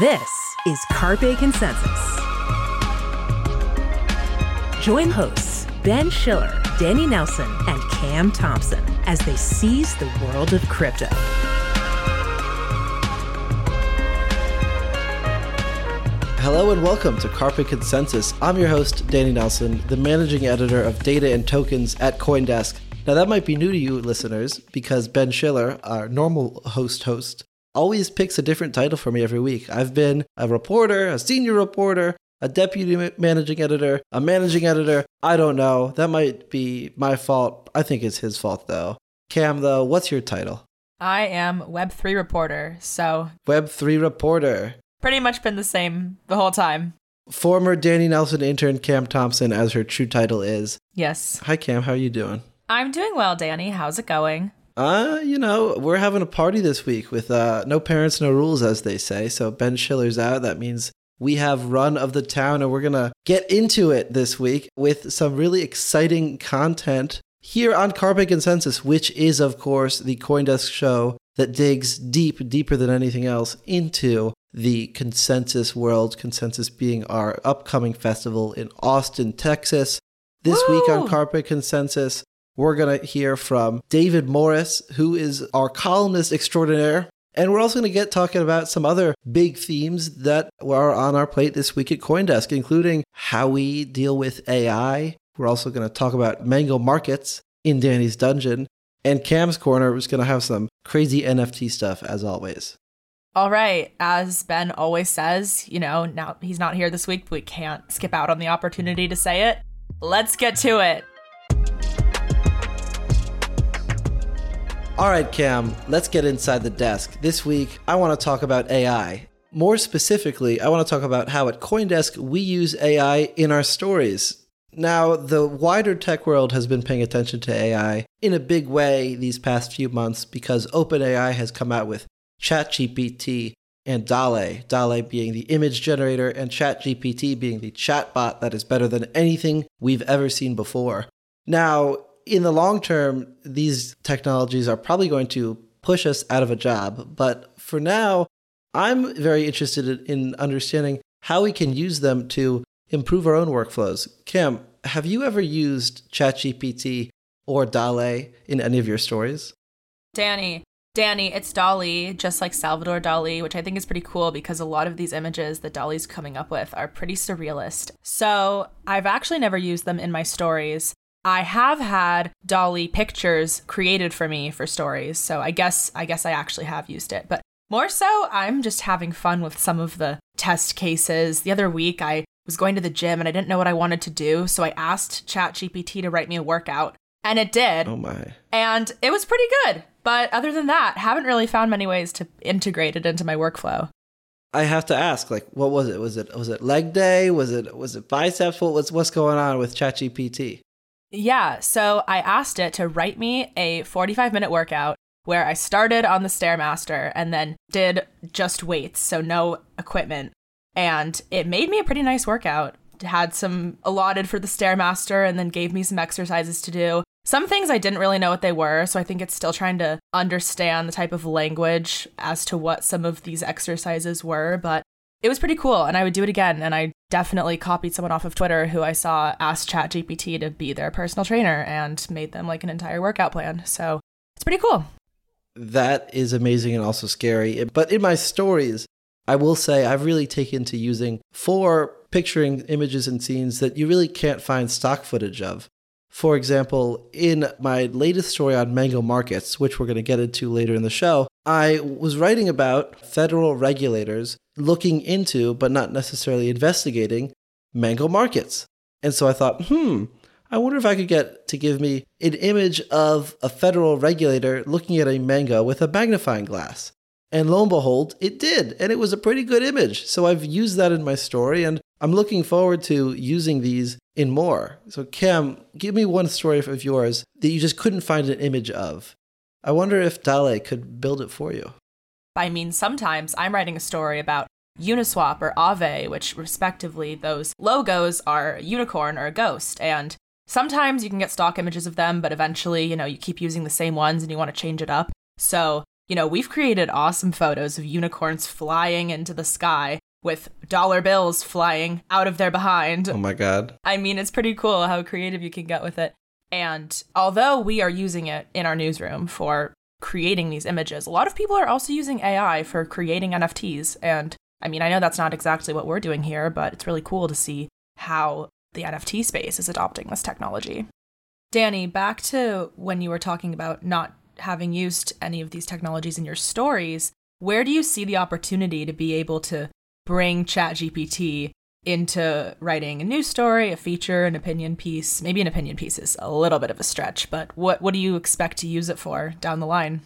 This is Carpe Consensus. Join hosts Ben Schiller, Danny Nelson, and Cam Thompson as they seize the world of crypto. Hello and welcome to Carpe Consensus. I'm your host, Danny Nelson, the managing editor of data and tokens at Coindesk. Now, that might be new to you listeners because Ben Schiller, our normal host host, always picks a different title for me every week. I've been a reporter, a senior reporter, a deputy managing editor, a managing editor. I don't know. That might be my fault. I think it's his fault though. Cam, though, what's your title? I am Web3 reporter, so. Web3 reporter pretty much been the same the whole time. Former Danny Nelson intern Cam Thompson, as her true title is. Yes. Hi, Cam. How are you doing? I'm doing well, Danny. How's it going? Uh, you know, we're having a party this week with uh, no parents, no rules, as they say. So Ben Schiller's out. That means we have run of the town, and we're gonna get into it this week with some really exciting content here on Carpe Consensus, which is, of course, the CoinDesk show that digs deep, deeper than anything else, into the Consensus World, Consensus being our upcoming festival in Austin, Texas. This Woo! week on Carpe Consensus, we're going to hear from David Morris, who is our columnist extraordinaire. And we're also going to get talking about some other big themes that are on our plate this week at Coindesk, including how we deal with AI. We're also going to talk about Mango Markets in Danny's Dungeon. And Cam's Corner is going to have some crazy NFT stuff, as always. All right. As Ben always says, you know, now he's not here this week, but we can't skip out on the opportunity to say it. Let's get to it. All right, Cam, let's get inside the desk. This week, I want to talk about AI. More specifically, I want to talk about how at Coindesk we use AI in our stories. Now, the wider tech world has been paying attention to AI in a big way these past few months because OpenAI has come out with ChatGPT and DALL-E, DALL-E being the image generator and ChatGPT being the chatbot that is better than anything we've ever seen before. Now, in the long term, these technologies are probably going to push us out of a job, but for now, I'm very interested in understanding how we can use them to improve our own workflows. Kim, have you ever used ChatGPT or DALL-E in any of your stories? Danny, Danny, it's DALL-E, just like Salvador Dali, which I think is pretty cool because a lot of these images that DALL-E's coming up with are pretty surrealist. So I've actually never used them in my stories. I have had DALL-E pictures created for me for stories, so I guess I guess I actually have used it. But more so, I'm just having fun with some of the test cases. The other week, I was going to the gym and I didn't know what I wanted to do, so I asked ChatGPT to write me a workout, and it did. Oh my! And it was pretty good. But other than that, haven't really found many ways to integrate it into my workflow. I have to ask, like, what was it? Was it was it leg day? Was it was it biceps? What was what's going on with ChatGPT? Yeah, so I asked it to write me a 45 minute workout where I started on the Stairmaster and then did just weights, so no equipment. And it made me a pretty nice workout. Had some allotted for the Stairmaster and then gave me some exercises to do. Some things I didn't really know what they were, so I think it's still trying to understand the type of language as to what some of these exercises were, but it was pretty cool and I would do it again. And I definitely copied someone off of Twitter who I saw ask ChatGPT to be their personal trainer and made them like an entire workout plan. So it's pretty cool. That is amazing and also scary. But in my stories, I will say I've really taken to using for picturing images and scenes that you really can't find stock footage of. For example, in my latest story on mango markets, which we're going to get into later in the show, I was writing about federal regulators looking into, but not necessarily investigating, mango markets. And so I thought, hmm, I wonder if I could get to give me an image of a federal regulator looking at a mango with a magnifying glass. And lo and behold, it did. And it was a pretty good image. So I've used that in my story, and I'm looking forward to using these in more. So, Cam, give me one story of yours that you just couldn't find an image of. I wonder if DALL-E could build it for you. I mean, sometimes I'm writing a story about Uniswap or Aave, which respectively those logos are a unicorn or a ghost. And sometimes you can get stock images of them, but eventually, you know, you keep using the same ones and you want to change it up. So, you know, we've created awesome photos of unicorns flying into the sky with dollar bills flying out of their behind. Oh my God. I mean, it's pretty cool how creative you can get with it. And although we are using it in our newsroom for creating these images, a lot of people are also using AI for creating NFTs. And I mean, I know that's not exactly what we're doing here, but it's really cool to see how the NFT space is adopting this technology. Danny, back to when you were talking about not having used any of these technologies in your stories, where do you see the opportunity to be able to bring ChatGPT into writing a news story, a feature, an opinion piece? Maybe an opinion piece is a little bit of a stretch, but what, what do you expect to use it for down the line?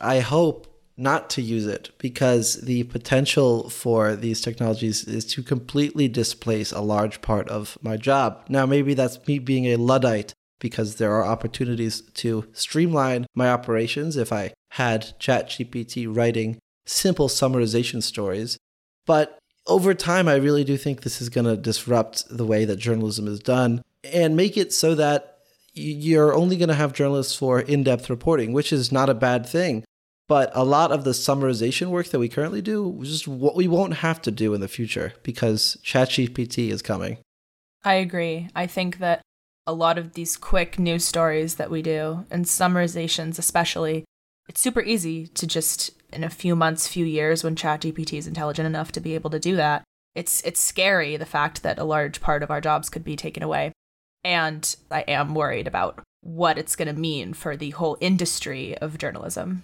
I hope not to use it because the potential for these technologies is to completely displace a large part of my job. Now, maybe that's me being a Luddite because there are opportunities to streamline my operations if I had ChatGPT writing simple summarization stories. But over time, I really do think this is going to disrupt the way that journalism is done and make it so that you're only going to have journalists for in depth reporting, which is not a bad thing. But a lot of the summarization work that we currently do just what we won't have to do in the future because ChatGPT is coming. I agree. I think that a lot of these quick news stories that we do and summarizations especially, it's super easy to just in a few months, few years when ChatGPT is intelligent enough to be able to do that. It's it's scary the fact that a large part of our jobs could be taken away. And I am worried about what it's going to mean for the whole industry of journalism.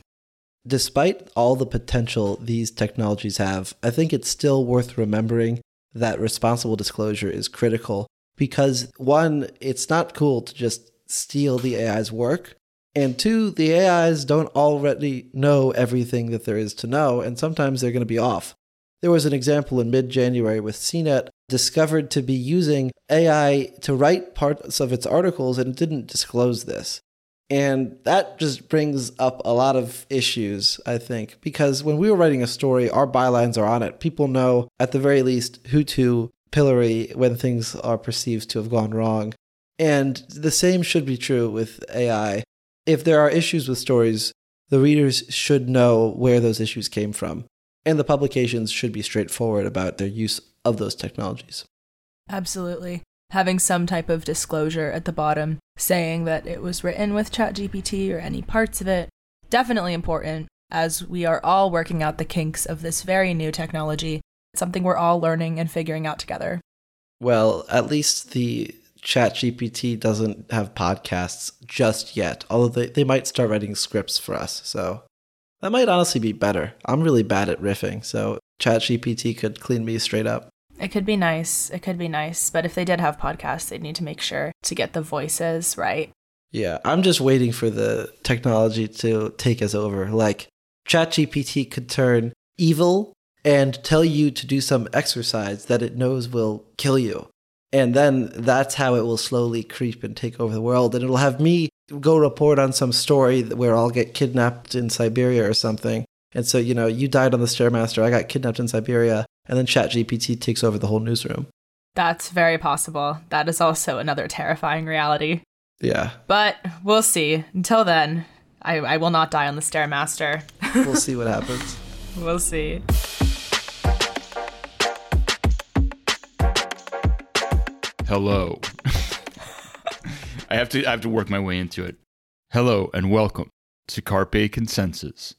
Despite all the potential these technologies have, I think it's still worth remembering that responsible disclosure is critical because one, it's not cool to just steal the AI's work. And two, the AIs don't already know everything that there is to know, and sometimes they're going to be off. There was an example in mid January with CNET discovered to be using AI to write parts of its articles and didn't disclose this. And that just brings up a lot of issues, I think, because when we were writing a story, our bylines are on it. People know, at the very least, who to pillory when things are perceived to have gone wrong. And the same should be true with AI. If there are issues with stories, the readers should know where those issues came from. And the publications should be straightforward about their use of those technologies. Absolutely having some type of disclosure at the bottom saying that it was written with ChatGPT or any parts of it. Definitely important as we are all working out the kinks of this very new technology. It's something we're all learning and figuring out together. Well, at least the ChatGPT doesn't have podcasts just yet, although they, they might start writing scripts for us. So that might honestly be better. I'm really bad at riffing, so ChatGPT could clean me straight up. It could be nice. It could be nice. But if they did have podcasts, they'd need to make sure to get the voices right. Yeah, I'm just waiting for the technology to take us over. Like, ChatGPT could turn evil and tell you to do some exercise that it knows will kill you. And then that's how it will slowly creep and take over the world. And it'll have me go report on some story where I'll get kidnapped in Siberia or something. And so, you know, you died on the Stairmaster, I got kidnapped in Siberia and then ChatGPT takes over the whole newsroom. That's very possible. That is also another terrifying reality. Yeah. But we'll see. Until then, I, I will not die on the Stairmaster. we'll see what happens. We'll see. Hello. I have to I have to work my way into it. Hello and welcome to Carpe Consensus.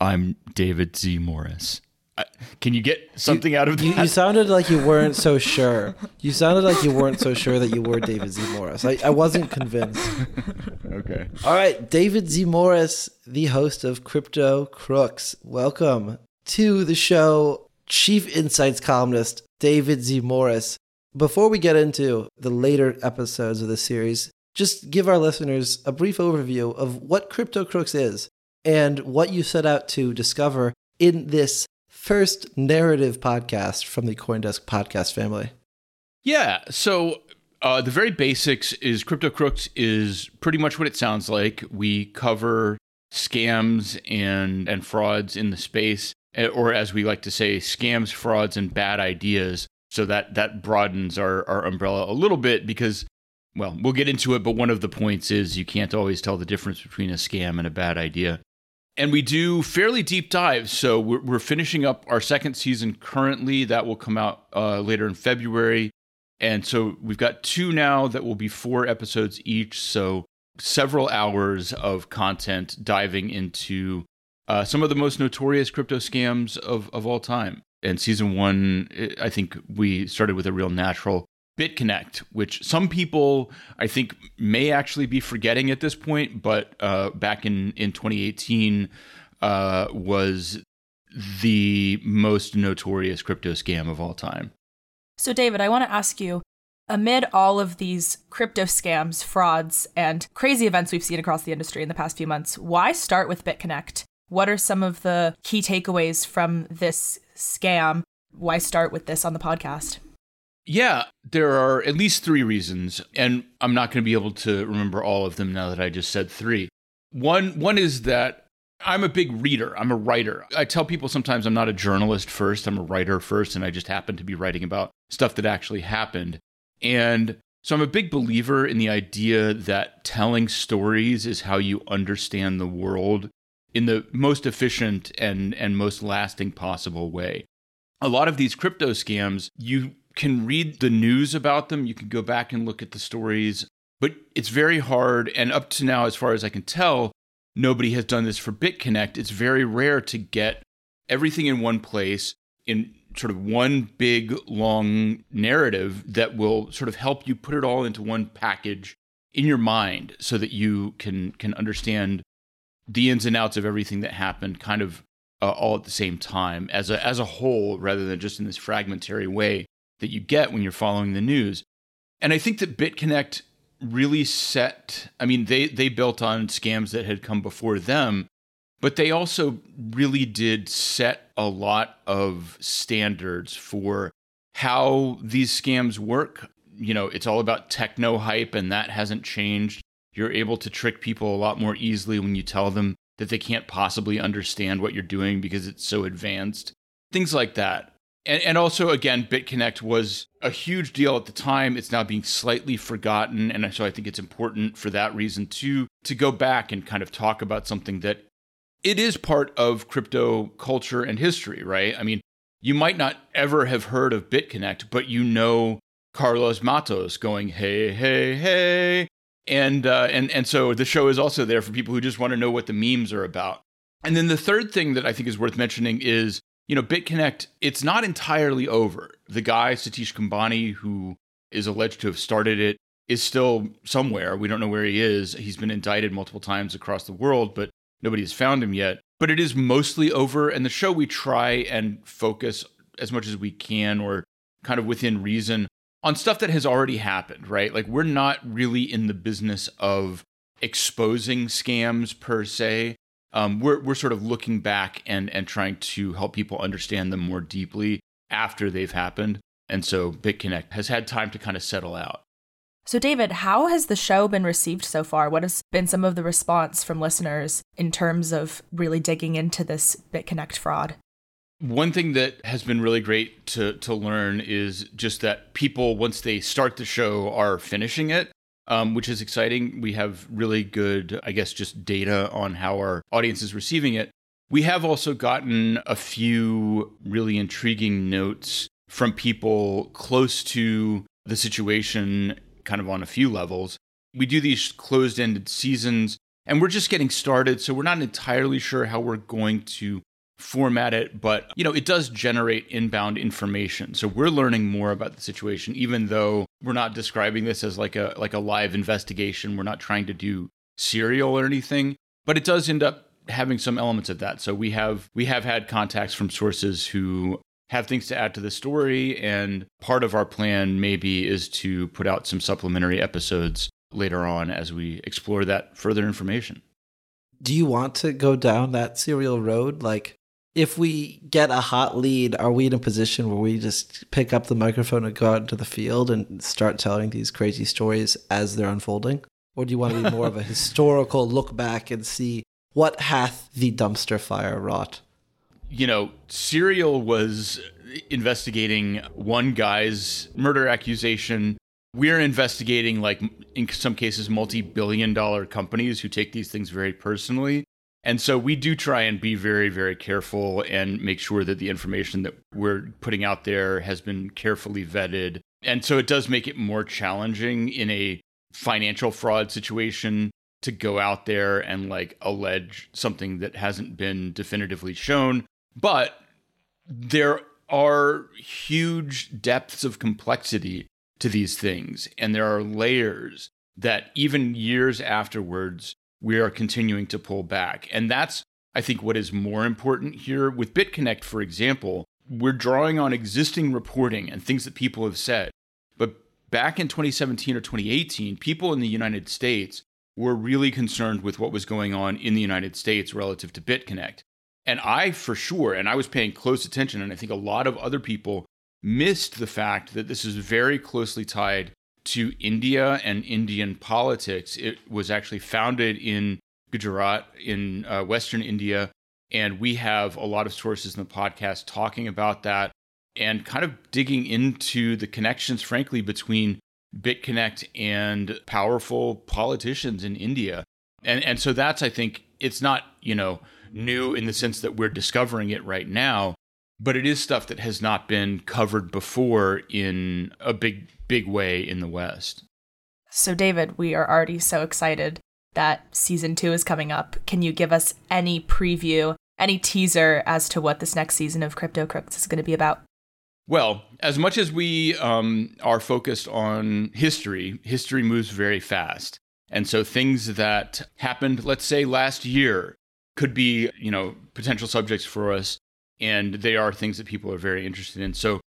I'm David Z. Morris. I, can you get something out of that? You, you sounded like you weren't so sure. You sounded like you weren't so sure that you were David Z. Morris. I, I wasn't convinced. okay. All right, David Z. Morris, the host of Crypto Crooks. Welcome to the show, Chief Insights columnist David Z. Morris. Before we get into the later episodes of the series, just give our listeners a brief overview of what Crypto Crooks is and what you set out to discover in this first narrative podcast from the Coindesk podcast family. Yeah. So uh, the very basics is Crypto Crooks is pretty much what it sounds like. We cover scams and and frauds in the space, eh, or as we like to say, scams, frauds, and bad ideas. So that that broadens our, our umbrella a little bit because, well, we'll get into it. But one of the points is you can't always tell the difference between a scam and a bad idea and we do fairly deep dives. So we're, we're, finishing up our second season currently. That will come out uh, later in February. And so we've got two now that will be four episodes each. So several hours of content diving into uh, some of the most notorious crypto scams of, of all time. And season one, I think we started with a real natural BitConnect, which some people I think may actually be forgetting at this point, but uh, back in, in 2018 uh, was the most notorious crypto scam of all time. So, David, I want to ask you amid all of these crypto scams, frauds, and crazy events we've seen across the industry in the past few months, why start with BitConnect? What are some of the key takeaways from this scam? Why start with this on the podcast? Yeah, there are at least three reasons, and I'm not going to be able to remember all of them now that I just said three. One, one is that I'm a big reader. I'm a writer. I tell people sometimes I'm not a journalist first, I'm a writer first, and I just happen to be writing about stuff that actually happened. And so I'm a big believer in the idea that telling stories is how you understand the world in the most efficient and, and most lasting possible way. A lot of these crypto scams, you can read the news about them. You can go back and look at the stories, but it's very hard. And up to now, as far as I can tell, nobody has done this for BitConnect. It's very rare to get everything in one place in sort of one big long narrative that will sort of help you put it all into one package in your mind so that you can can understand the ins and outs of everything that happened kind of uh, all at the same time as a as a whole rather than just in this fragmentary way that you get when you're following the news. And I think that BitConnect really set I mean they they built on scams that had come before them, but they also really did set a lot of standards for how these scams work. You know, it's all about techno hype and that hasn't changed. You're able to trick people a lot more easily when you tell them that they can't possibly understand what you're doing because it's so advanced. Things like that. And, and also, again, BitConnect was a huge deal at the time. It's now being slightly forgotten. And so I think it's important for that reason too, to go back and kind of talk about something that it is part of crypto culture and history, right? I mean, you might not ever have heard of BitConnect, but you know Carlos Matos going, hey, hey, hey. And, uh, and, and so the show is also there for people who just want to know what the memes are about. And then the third thing that I think is worth mentioning is you know, BitConnect, it's not entirely over. The guy, Satish Kumbhani, who is alleged to have started it, is still somewhere. We don't know where he is. He's been indicted multiple times across the world, but nobody has found him yet. But it is mostly over. And the show, we try and focus as much as we can or kind of within reason on stuff that has already happened, right? Like, we're not really in the business of exposing scams per se um, we're we're sort of looking back and and trying to help people understand them more deeply after they've happened. And so BitConnect has had time to kind of settle out. So, David, how has the show been received so far? What has been some of the response from listeners in terms of really digging into this BitConnect fraud? One thing that has been really great to, to learn is just that people, once they start the show, are finishing it um, which is exciting. We have really good, I guess, just data on how our audience is receiving it. We have also gotten a few really intriguing notes from people close to the situation, kind of on a few levels. We do these closed ended seasons. And we're just getting started, so we're not entirely sure how we're going to format it, but you know, it does generate inbound information. So we're learning more about the situation even though we're not describing this as like a like a live investigation. We're not trying to do serial or anything, but it does end up having some elements of that. So we have we have had contacts from sources who have things to add to the story and part of our plan maybe is to put out some supplementary episodes later on as we explore that further information. Do you want to go down that serial road like if we get a hot lead, are we in a position where we just pick up the microphone and go out into the field and start telling these crazy stories as they're unfolding? Or do you want to be more of a historical look back and see what hath the dumpster fire wrought? You know, Serial was investigating one guy's murder accusation. We're investigating, like, in some cases, multi billion dollar companies who take these things very personally. And so we do try and be very, very careful and make sure that the information that we're putting out there has been carefully vetted. And so it does make it more challenging in a financial fraud situation to go out there and like allege something that hasn't been definitively shown. But there are huge depths of complexity to these things, and there are layers that even years afterwards we are continuing to pull back. And that's, I think, what is more important here. With BitConnect, for example, we're drawing on existing reporting and things that people have said. But back in 2017 or 2018, people in the United States were really concerned with what was going on in the United States relative to BitConnect. And I, for sure, and I was paying close attention, and I think a lot of other people missed the fact that this is very closely tied to India and Indian politics. It was actually founded in Gujarat in uh, Western India. And we have a lot of sources in the podcast talking about that and kind of digging into the connections, frankly, between BitConnect and powerful politicians in India. And, and so that's, I think, it's not, you know, new in the sense that we're discovering it right now, but it is stuff that has not been covered before in a big big way in the west so david we are already so excited that season 2 is coming up can you give us any preview any teaser as to what this next season of crypto crooks is going to be about well, as much as we um, are focused on history, history moves very fast. And so things that happened, let's say last year, could be, you know, potential subjects for us and they are things that people are very interested in. So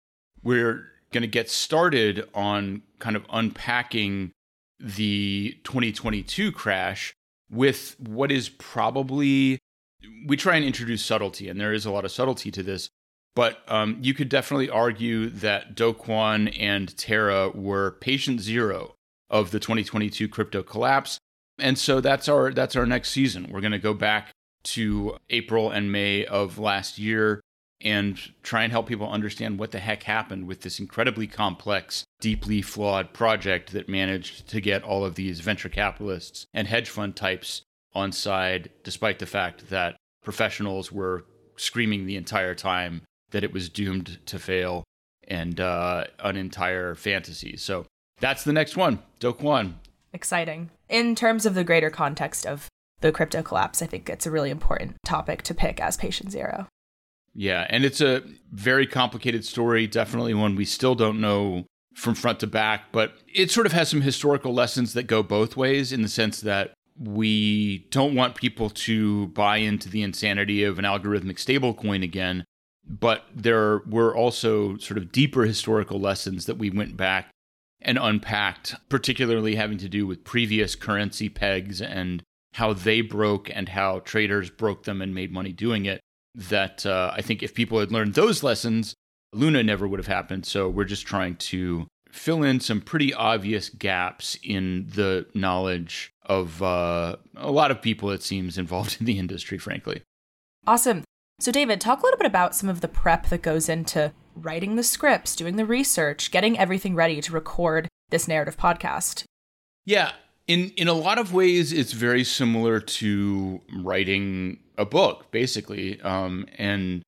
we're going to get started on kind of unpacking the 2022 crash with what is probably we try and introduce subtlety, and there is a lot of subtlety to this. But um, you could definitely argue that Do Kwon and Terra were patient zero of the 2022 crypto collapse, and so that's our that's our next season. We're going to go back to April and May of last year and try and help people understand what the heck happened with this incredibly complex, deeply flawed project that managed to get all of these venture capitalists and hedge fund types on side, despite the fact that professionals were screaming the entire time that it was doomed to fail and uh, an entire fantasy. So that's the next one, Do Kwon. Exciting. In terms of the greater context of the crypto collapse, I think it's a really important topic to pick as patient zero. Yeah, and it's a very complicated story, definitely one we still don't know from front to back, but it sort of has some historical lessons that go both ways in the sense that we don't want people to buy into the insanity of an algorithmic stablecoin again, but there were also sort of deeper historical lessons that we went back and unpacked, particularly having to do with previous currency pegs and how they broke and how traders broke them and made money doing it. That uh, I think if people had learned those lessons, Luna never would have happened. So we're just trying to fill in some pretty obvious gaps in the knowledge of uh, a lot of people, it seems, involved in the industry, frankly. Awesome. So, David, talk a little bit about some of the prep that goes into writing the scripts, doing the research, getting everything ready to record this narrative podcast. Yeah, in in a lot of ways, it's very similar to writing a book, basically. Um, and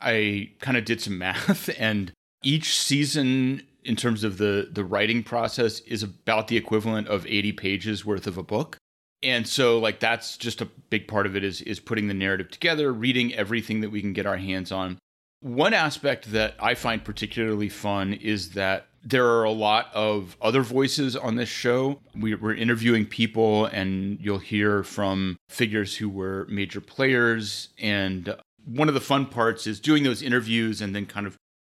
I kind of did some math, and each season, in terms of the the writing process, is about the equivalent of eighty pages worth of a book. And so like that's just a big part of it is is putting the narrative together, reading everything that we can get our hands on. One aspect that I find particularly fun is that there are a lot of other voices on this show. We, are interviewing people, and you'll hear from figures who were major players. And one of the fun parts is doing those interviews and then kind of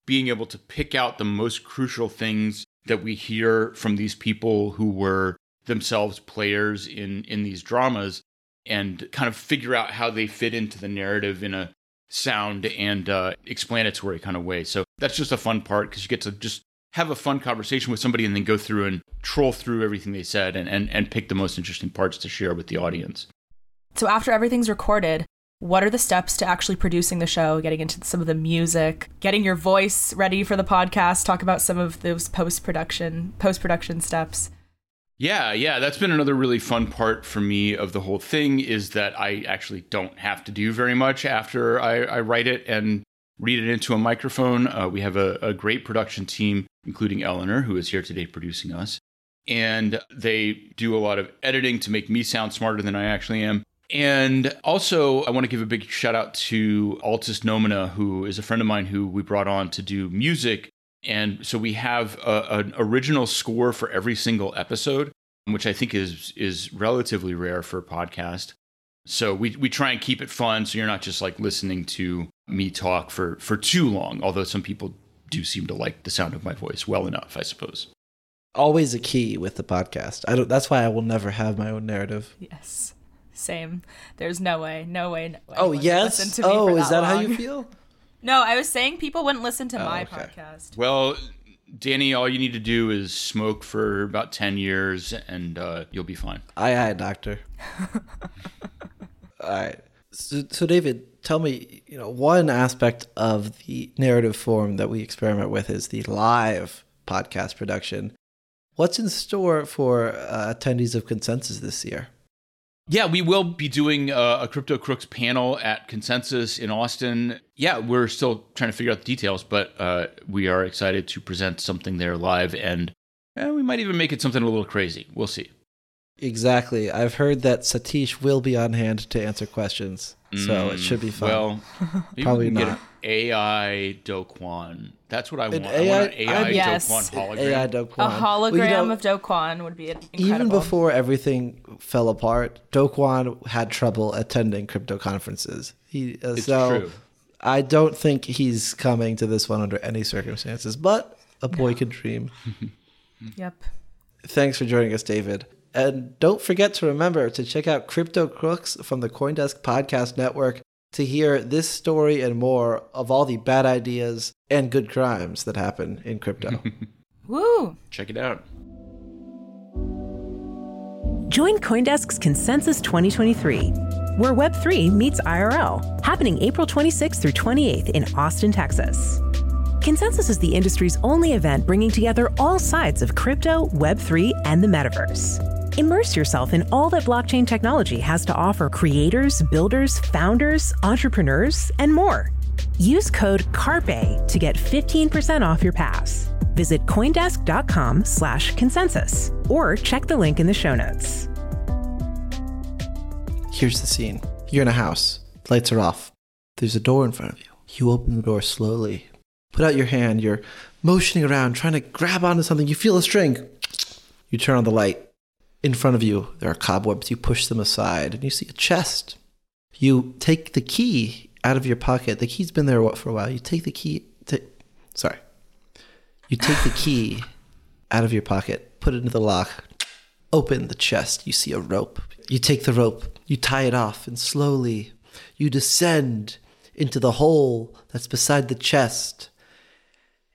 being able to pick out the most crucial things that we hear from these people who were themselves players in in these dramas and kind of figure out how they fit into the narrative in a sound and uh, explanatory kind of way. So that's just a fun part because you get to just have a fun conversation with somebody and then go through and troll through everything they said and, and, and pick the most interesting parts to share with the audience. So after everything's recorded, what are the steps to actually producing the show, getting into some of the music, getting your voice ready for the podcast, talk about some of those post-production post-production steps? Yeah, yeah, that's been another really fun part for me of the whole thing is that I actually don't have to do very much after I, I write it and read it into a microphone. Uh, we have a, a great production team including Eleanor, who is here today producing us. And they do a lot of editing to make me sound smarter than I actually am. And also, I want to give a big shout out to Altus Nomina, who is a friend of mine who we brought on to do music. And so we have a, an original score for every single episode, which I think is is relatively rare for a podcast. So we, we try and keep it fun, so you're not just like listening to me talk for for too long. Although some people do seem to like the sound of my voice well enough, I suppose. Always a key with the podcast. I don't. That's why I will never have my own narrative. Yes, same. There's no way, no way. No oh yes. oh, is that long. how you feel? no, I was saying people wouldn't listen to oh, my okay. podcast. Well, Danny, all you need to do is smoke for about ten years, and uh, you'll be fine. Aye, aye, doctor. all right. So, so, David, tell me, you know, one aspect of the narrative form that we experiment with is the live podcast production. What's in store for uh, attendees of Consensus this year? Yeah, we will be doing a, a Crypto Crooks panel at Consensus in Austin. Yeah, we're still trying to figure out the details, but uh, we are excited to present something there live, and eh, we might even make it something a little crazy. We'll see. Exactly. I've heard that Satish will be on hand to answer questions, mm, so it should be fun. Well, probably not. AI Do Kwon. That's what I want. AI, I want an AI yes. Kwon hologram. AI Do Kwon. A hologram well, you know, of Do Kwon would be incredible. Even before everything fell apart, Do Kwon had trouble attending crypto conferences. He uh, it's so true. I don't think he's coming to this one under any circumstances, but a boy no. can dream. yep. Thanks for joining us, David. And don't forget to remember to check out Crypto Crooks from the Coindesk Podcast Network to hear this story and more of all the bad ideas and good crimes that happen in crypto. Woo! Check it out. Join Coindesk's Consensus 2023, where Web3 meets IRL, happening April 26th through 28th in Austin, Texas. Consensus is the industry's only event bringing together all sides of crypto, Web3, and the metaverse. Immerse yourself in all that blockchain technology has to offer creators, builders, founders, entrepreneurs, and more. Use code CARPE to get 15% off your pass. Visit coindesk.com slash consensus or check the link in the show notes. Here's the scene. You're in a house. Lights are off. There's a door in front of you. You open the door slowly. Put out your hand. You're motioning around, trying to grab onto something. You feel a string. You turn on the light. In front of you, there are cobwebs. You push them aside and you see a chest. You take the key out of your pocket. The key's been there for a while. You take the key. To, sorry. You take the key out of your pocket, put it into the lock, open the chest. You see a rope. You take the rope, you tie it off, and slowly you descend into the hole that's beside the chest.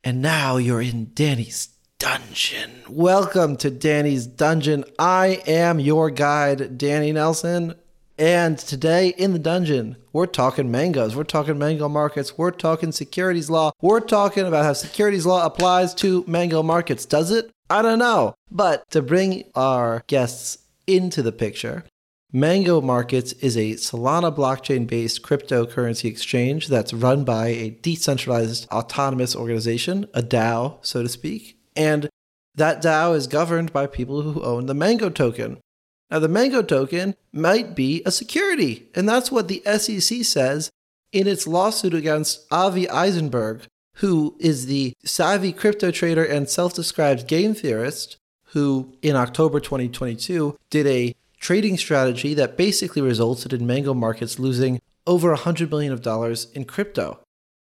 And now you're in Danny's dungeon. Welcome to Danny's dungeon. I am your guide, Danny Nelson. And today in the dungeon, we're talking mangoes. We're talking mango markets. We're talking securities law. We're talking about how securities law applies to mango markets. Does it? I don't know. But to bring our guests into the picture, Mango Markets is a Solana blockchain based cryptocurrency exchange that's run by a decentralized autonomous organization, a DAO, so to speak. And that DAO is governed by people who own the Mango token. Now, the Mango token might be a security, and that's what the SEC says in its lawsuit against Avi Eisenberg, who is the savvy crypto trader and self described game theorist who, in October 2022, did a trading strategy that basically resulted in Mango Markets losing over 100 million of dollars in crypto.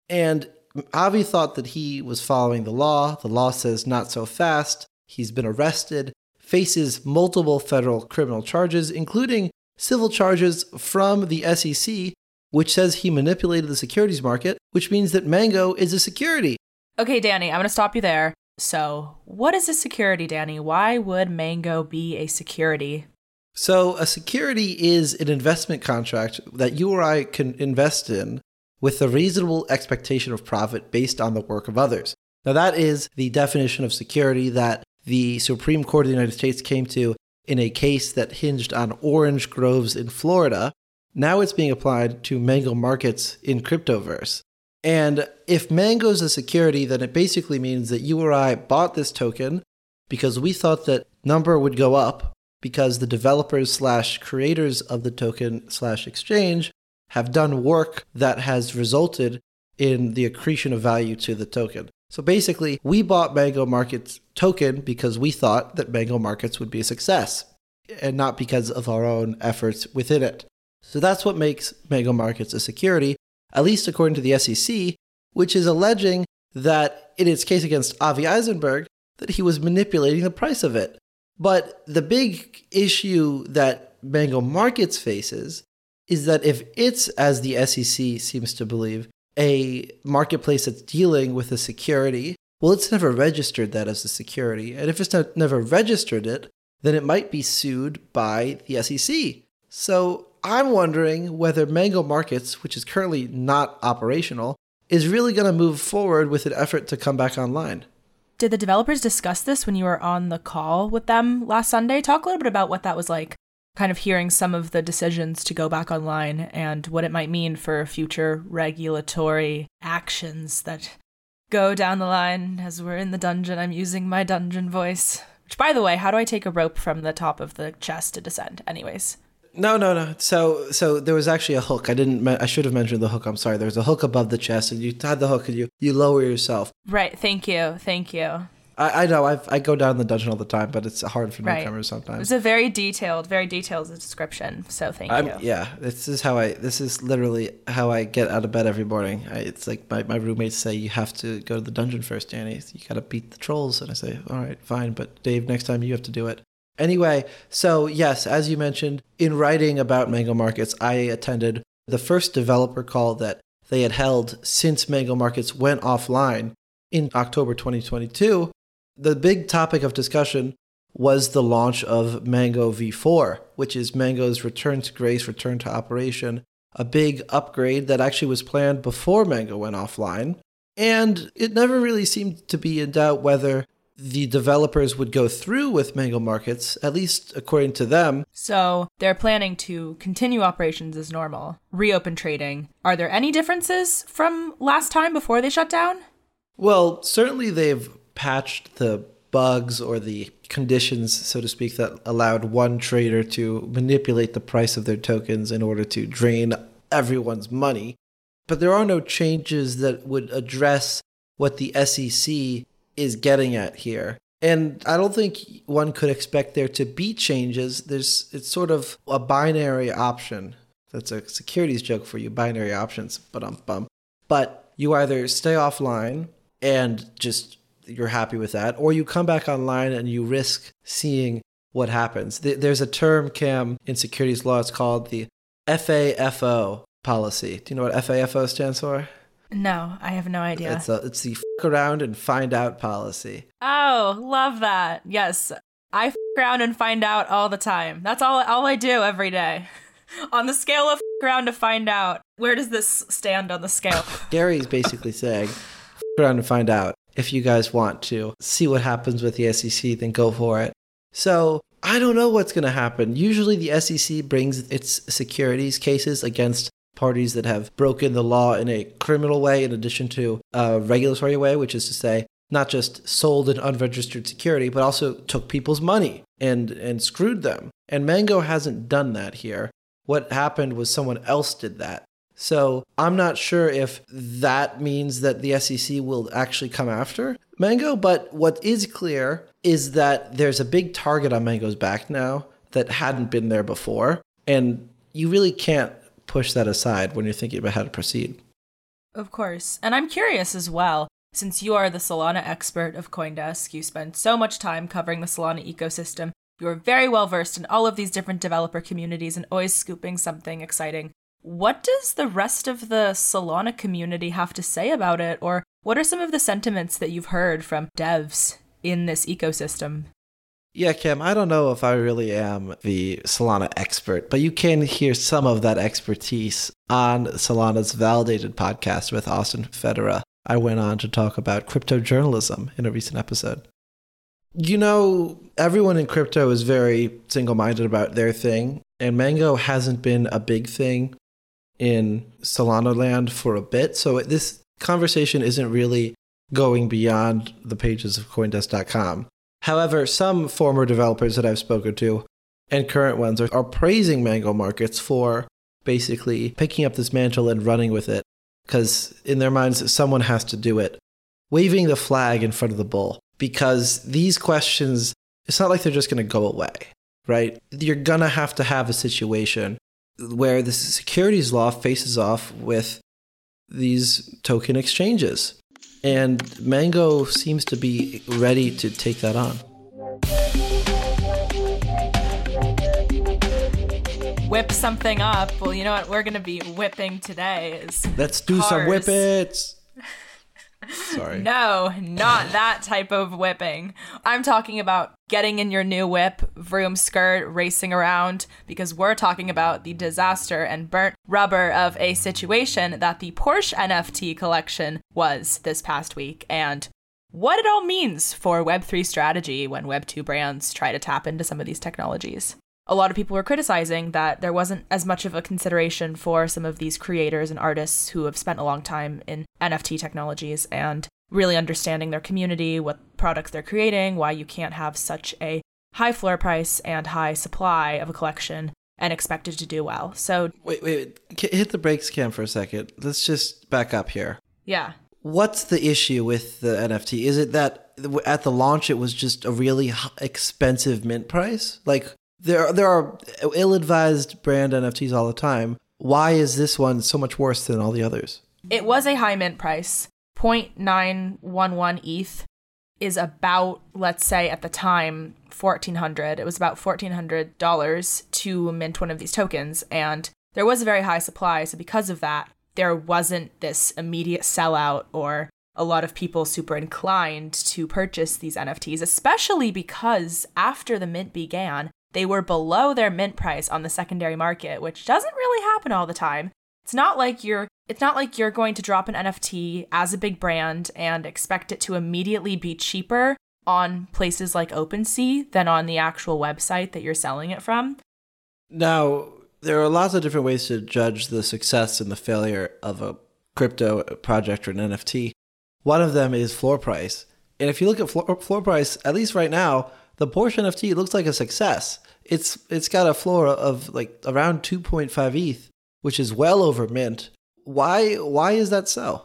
And Avi thought that he was following the law. The law says not so fast. He's been arrested, faces multiple federal criminal charges, including civil charges from the SEC, which says he manipulated the securities market, which means that Mango is a security. Okay, Danny, I'm going to stop you there. So, what is a security, Danny? Why would Mango be a security? So, a security is an investment contract that you or I can invest in with a reasonable expectation of profit based on the work of others. Now, that is the definition of security that the Supreme Court of the United States came to in a case that hinged on orange groves in Florida. Now it's being applied to Mango markets in cryptoverse. And if Mango is a security, then it basically means that you or I bought this token because we thought that number would go up because the developers slash creators of the token slash exchange have done work that has resulted in the accretion of value to the token. So basically, we bought Mango Markets token because we thought that Mango Markets would be a success and not because of our own efforts within it. So that's what makes Mango Markets a security, at least according to the SEC, which is alleging that in its case against Avi Eisenberg, that he was manipulating the price of it. But the big issue that Mango Markets faces is that if it's, as the SEC seems to believe, a marketplace that's dealing with a security, well, it's never registered that as a security. And if it's not, never registered it, then it might be sued by the SEC. So I'm wondering whether Mango Markets, which is currently not operational, is really going to move forward with an effort to come back online. Did the developers discuss this when you were on the call with them last Sunday? Talk a little bit about what that was like kind of hearing some of the decisions to go back online and what it might mean for future regulatory actions that go down the line as we're in the dungeon. I'm using my dungeon voice. Which, by the way, how do I take a rope from the top of the chest to descend? Anyways. No, no, no. So, so there was actually a hook. I didn't. I should have mentioned the hook. I'm sorry. There was a hook above the chest, and you had the hook, and you you lower yourself. Right. Thank you. Thank you. I, I know I've, I go down the dungeon all the time, but it's hard for right. newcomers sometimes. It's a very detailed, very detailed description. So thank I'm, you. Yeah, this is how I. This is literally how I get out of bed every morning. I, it's like my, my roommates say you have to go to the dungeon first, Danny. You got to beat the trolls, and I say, all right, fine, but Dave, next time you have to do it. Anyway, so yes, as you mentioned, in writing about Mango Markets, I attended the first developer call that they had held since Mango Markets went offline in October 2022 the big topic of discussion was the launch of Mango V4, which is Mango's return to grace, return to operation, a big upgrade that actually was planned before Mango went offline. And it never really seemed to be in doubt whether the developers would go through with Mango Markets, at least according to them. So they're planning to continue operations as normal, reopen trading. Are there any differences from last time before they shut down? Well, certainly they've patched the bugs or the conditions, so to speak, that allowed one trader to manipulate the price of their tokens in order to drain everyone's money. But there are no changes that would address what the SEC is getting at here. And I don't think one could expect there to be changes. There's it's sort of a binary option. That's a securities joke for you, binary options, but um bum. But you either stay offline and just you're happy with that, or you come back online and you risk seeing what happens. There's a term, Cam, in securities law. It's called the FAFO policy. Do you know what FAFO stands for? No, I have no idea. It's, a, it's the f around and find out policy. Oh, love that. Yes, I f around and find out all the time. That's all, all I do every day. on the scale of f around to find out, where does this stand on the scale? Gary's basically saying, f around and find out if you guys want to see what happens with the SEC, then go for it. So I don't know what's going to happen. Usually the SEC brings its securities cases against parties that have broken the law in a criminal way in addition to a regulatory way, which is to say not just sold an unregistered security, but also took people's money and, and screwed them. And Mango hasn't done that here. What happened was someone else did that. So I'm not sure if that means that the SEC will actually come after Mango, but what is clear is that there's a big target on Mango's back now that hadn't been there before. And you really can't push that aside when you're thinking about how to proceed. Of course. And I'm curious as well, since you are the Solana expert of Coindesk, you spend so much time covering the Solana ecosystem. You are very well versed in all of these different developer communities and always scooping something exciting. What does the rest of the Solana community have to say about it? Or what are some of the sentiments that you've heard from devs in this ecosystem? Yeah, Kim, I don't know if I really am the Solana expert, but you can hear some of that expertise on Solana's Validated podcast with Austin Federa. I went on to talk about crypto journalism in a recent episode. You know, everyone in crypto is very single minded about their thing, and Mango hasn't been a big thing in Solana land for a bit. So this conversation isn't really going beyond the pages of Coindesk.com. However, some former developers that I've spoken to and current ones are, are praising Mango Markets for basically picking up this mantle and running with it because in their minds, someone has to do it. Waving the flag in front of the bull because these questions, it's not like they're just going to go away, right? You're going to have to have a situation where the securities law faces off with these token exchanges. And Mango seems to be ready to take that on. Whip something up. Well, you know what we're going to be whipping today is Let's do cars. some whippets. Sorry. No, not that type of whipping. I'm talking about getting in your new whip, vroom skirt, racing around, because we're talking about the disaster and burnt rubber of a situation that the Porsche NFT collection was this past week, and what it all means for Web3 strategy when Web2 brands try to tap into some of these technologies a lot of people were criticizing that there wasn't as much of a consideration for some of these creators and artists who have spent a long time in NFT technologies and really understanding their community, what products they're creating, why you can't have such a high floor price and high supply of a collection and expect it to do well. So wait, wait, hit the brakes, Cam, for a second. Let's just back up here. Yeah. What's the issue with the NFT? Is it that at the launch it was just a really expensive mint price? Like there, there are ill-advised brand NFTs all the time. Why is this one so much worse than all the others? It was a high mint price. 0.911 ETH is about, let's say at the time, 1400 It was about $1,400 to mint one of these tokens. And there was a very high supply. So, because of that, there wasn't this immediate sellout or a lot of people super inclined to purchase these NFTs, especially because after the mint began, they were below their mint price on the secondary market, which doesn't really happen all the time. It's not like you're it's not like you're going to drop an NFT as a big brand and expect it to immediately be cheaper on places like OpenSea than on the actual website that you're selling it from. Now, there are lots of different ways to judge the success and the failure of a crypto project or an NFT. One of them is floor price. And if you look at floor, floor price, at least right now, the portion of NFT looks like a success. It's it's got a floor of like around 2.5 ETH, which is well over mint. Why why is that so?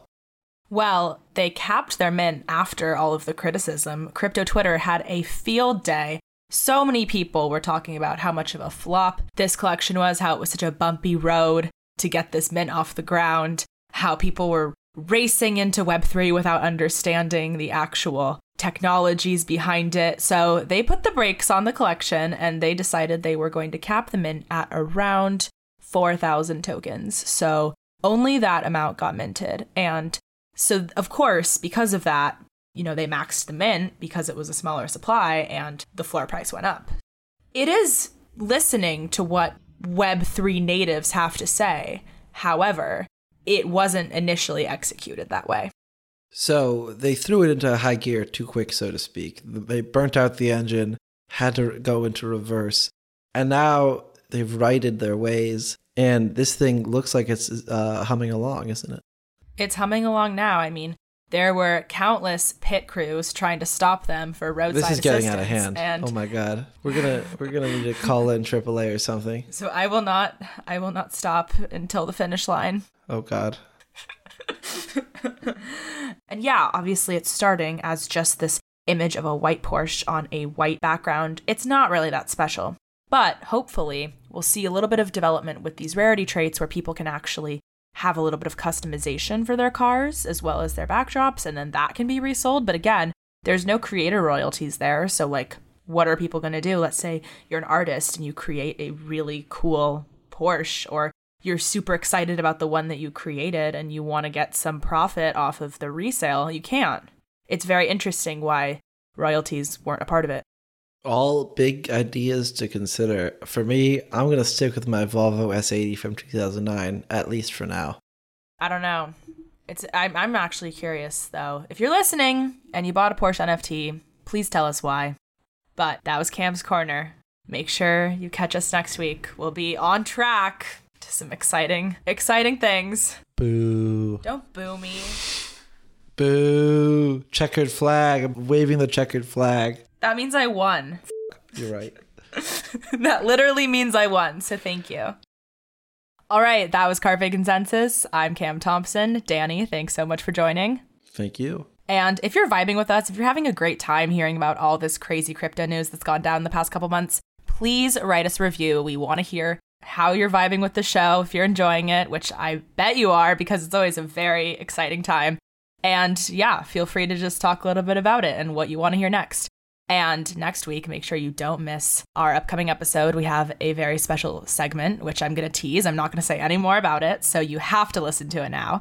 Well, they capped their mint after all of the criticism. Crypto Twitter had a field day. So many people were talking about how much of a flop this collection was, how it was such a bumpy road to get this mint off the ground, how people were racing into Web3 without understanding the actual technologies behind it. So they put the brakes on the collection and they decided they were going to cap the mint at around 4,000 tokens. So only that amount got minted. And so, of course, because of that, you know, they maxed the mint because it was a smaller supply and the floor price went up. It is listening to what Web3 natives have to say. However, it wasn't initially executed that way. So they threw it into high gear too quick, so to speak. They burnt out the engine, had to go into reverse, and now they've righted their ways. And this thing looks like it's uh, humming along, isn't it? It's humming along now. I mean, there were countless pit crews trying to stop them for roadside assistance. This is getting out of hand. And oh my god. We're gonna we're gonna need to call in AAA or something. so I will not I will not stop until the finish line. Oh god. And yeah, obviously it's starting as just this image of a white Porsche on a white background. It's not really that special. But hopefully, we'll see a little bit of development with these rarity traits where people can actually have a little bit of customization for their cars as well as their backdrops, and then that can be resold. But again, there's no creator royalties there. So, like, what are people going to do? Let's say you're an artist and you create a really cool Porsche, or you're super excited about the one that you created and you want to get some profit off of the resale. You can't. It's very interesting why royalties weren't a part of it. All big ideas to consider. For me, I'm gonna stick with my Volvo S80 from 2009, at least for now. I don't know. It's I'm I'm actually curious though. If you're listening and you bought a Porsche NFT, please tell us why. But that was Cam's corner. Make sure you catch us next week. We'll be on track to some exciting exciting things. Boo. Don't boo me. Boo. Checkered flag. I'm waving the checkered flag. That means I won. You're right. that literally means I won, so thank you. All right, that was Carpe Consensus. I'm Cam Thompson. Danny, thanks so much for joining. Thank you. And if you're vibing with us, if you're having a great time hearing about all this crazy crypto news that's gone down the past couple months, please write us a review. We want to hear how you're vibing with the show, if you're enjoying it, which I bet you are because it's always a very exciting time. And yeah, feel free to just talk a little bit about it and what you want to hear next. And next week, make sure you don't miss our upcoming episode. We have a very special segment, which I'm going to tease. I'm not going to say any more about it. So you have to listen to it now.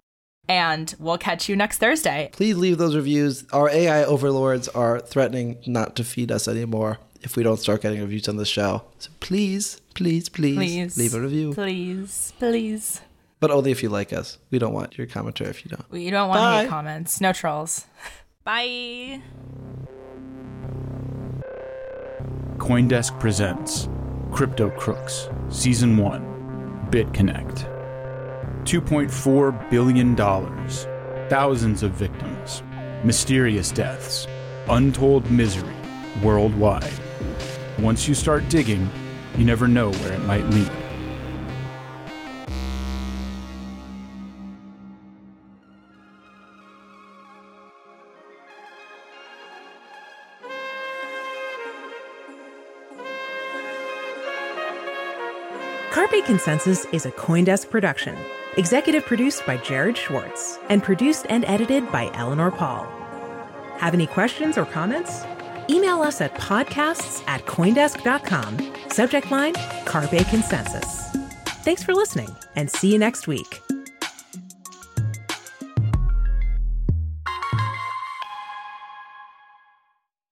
And we'll catch you next Thursday. Please leave those reviews. Our AI overlords are threatening not to feed us anymore if we don't start getting reviews on the show. So please, please, please, Please. leave a review. Please, please. But only if you like us. We don't want your commentary if you don't. We don't want Bye. hate comments. No trolls. Bye. Coindesk presents Crypto Crooks, Season 1 BitConnect. $2.4 billion, thousands of victims, mysterious deaths, untold misery worldwide. Once you start digging, you never know where it might lead. Carpe Consensus is a Coindesk production, executive produced by Jared Schwartz, and produced and edited by Eleanor Paul. Have any questions or comments? Email us at podcasts at Coindesk.com. Subject line Carpe Consensus. Thanks for listening and see you next week.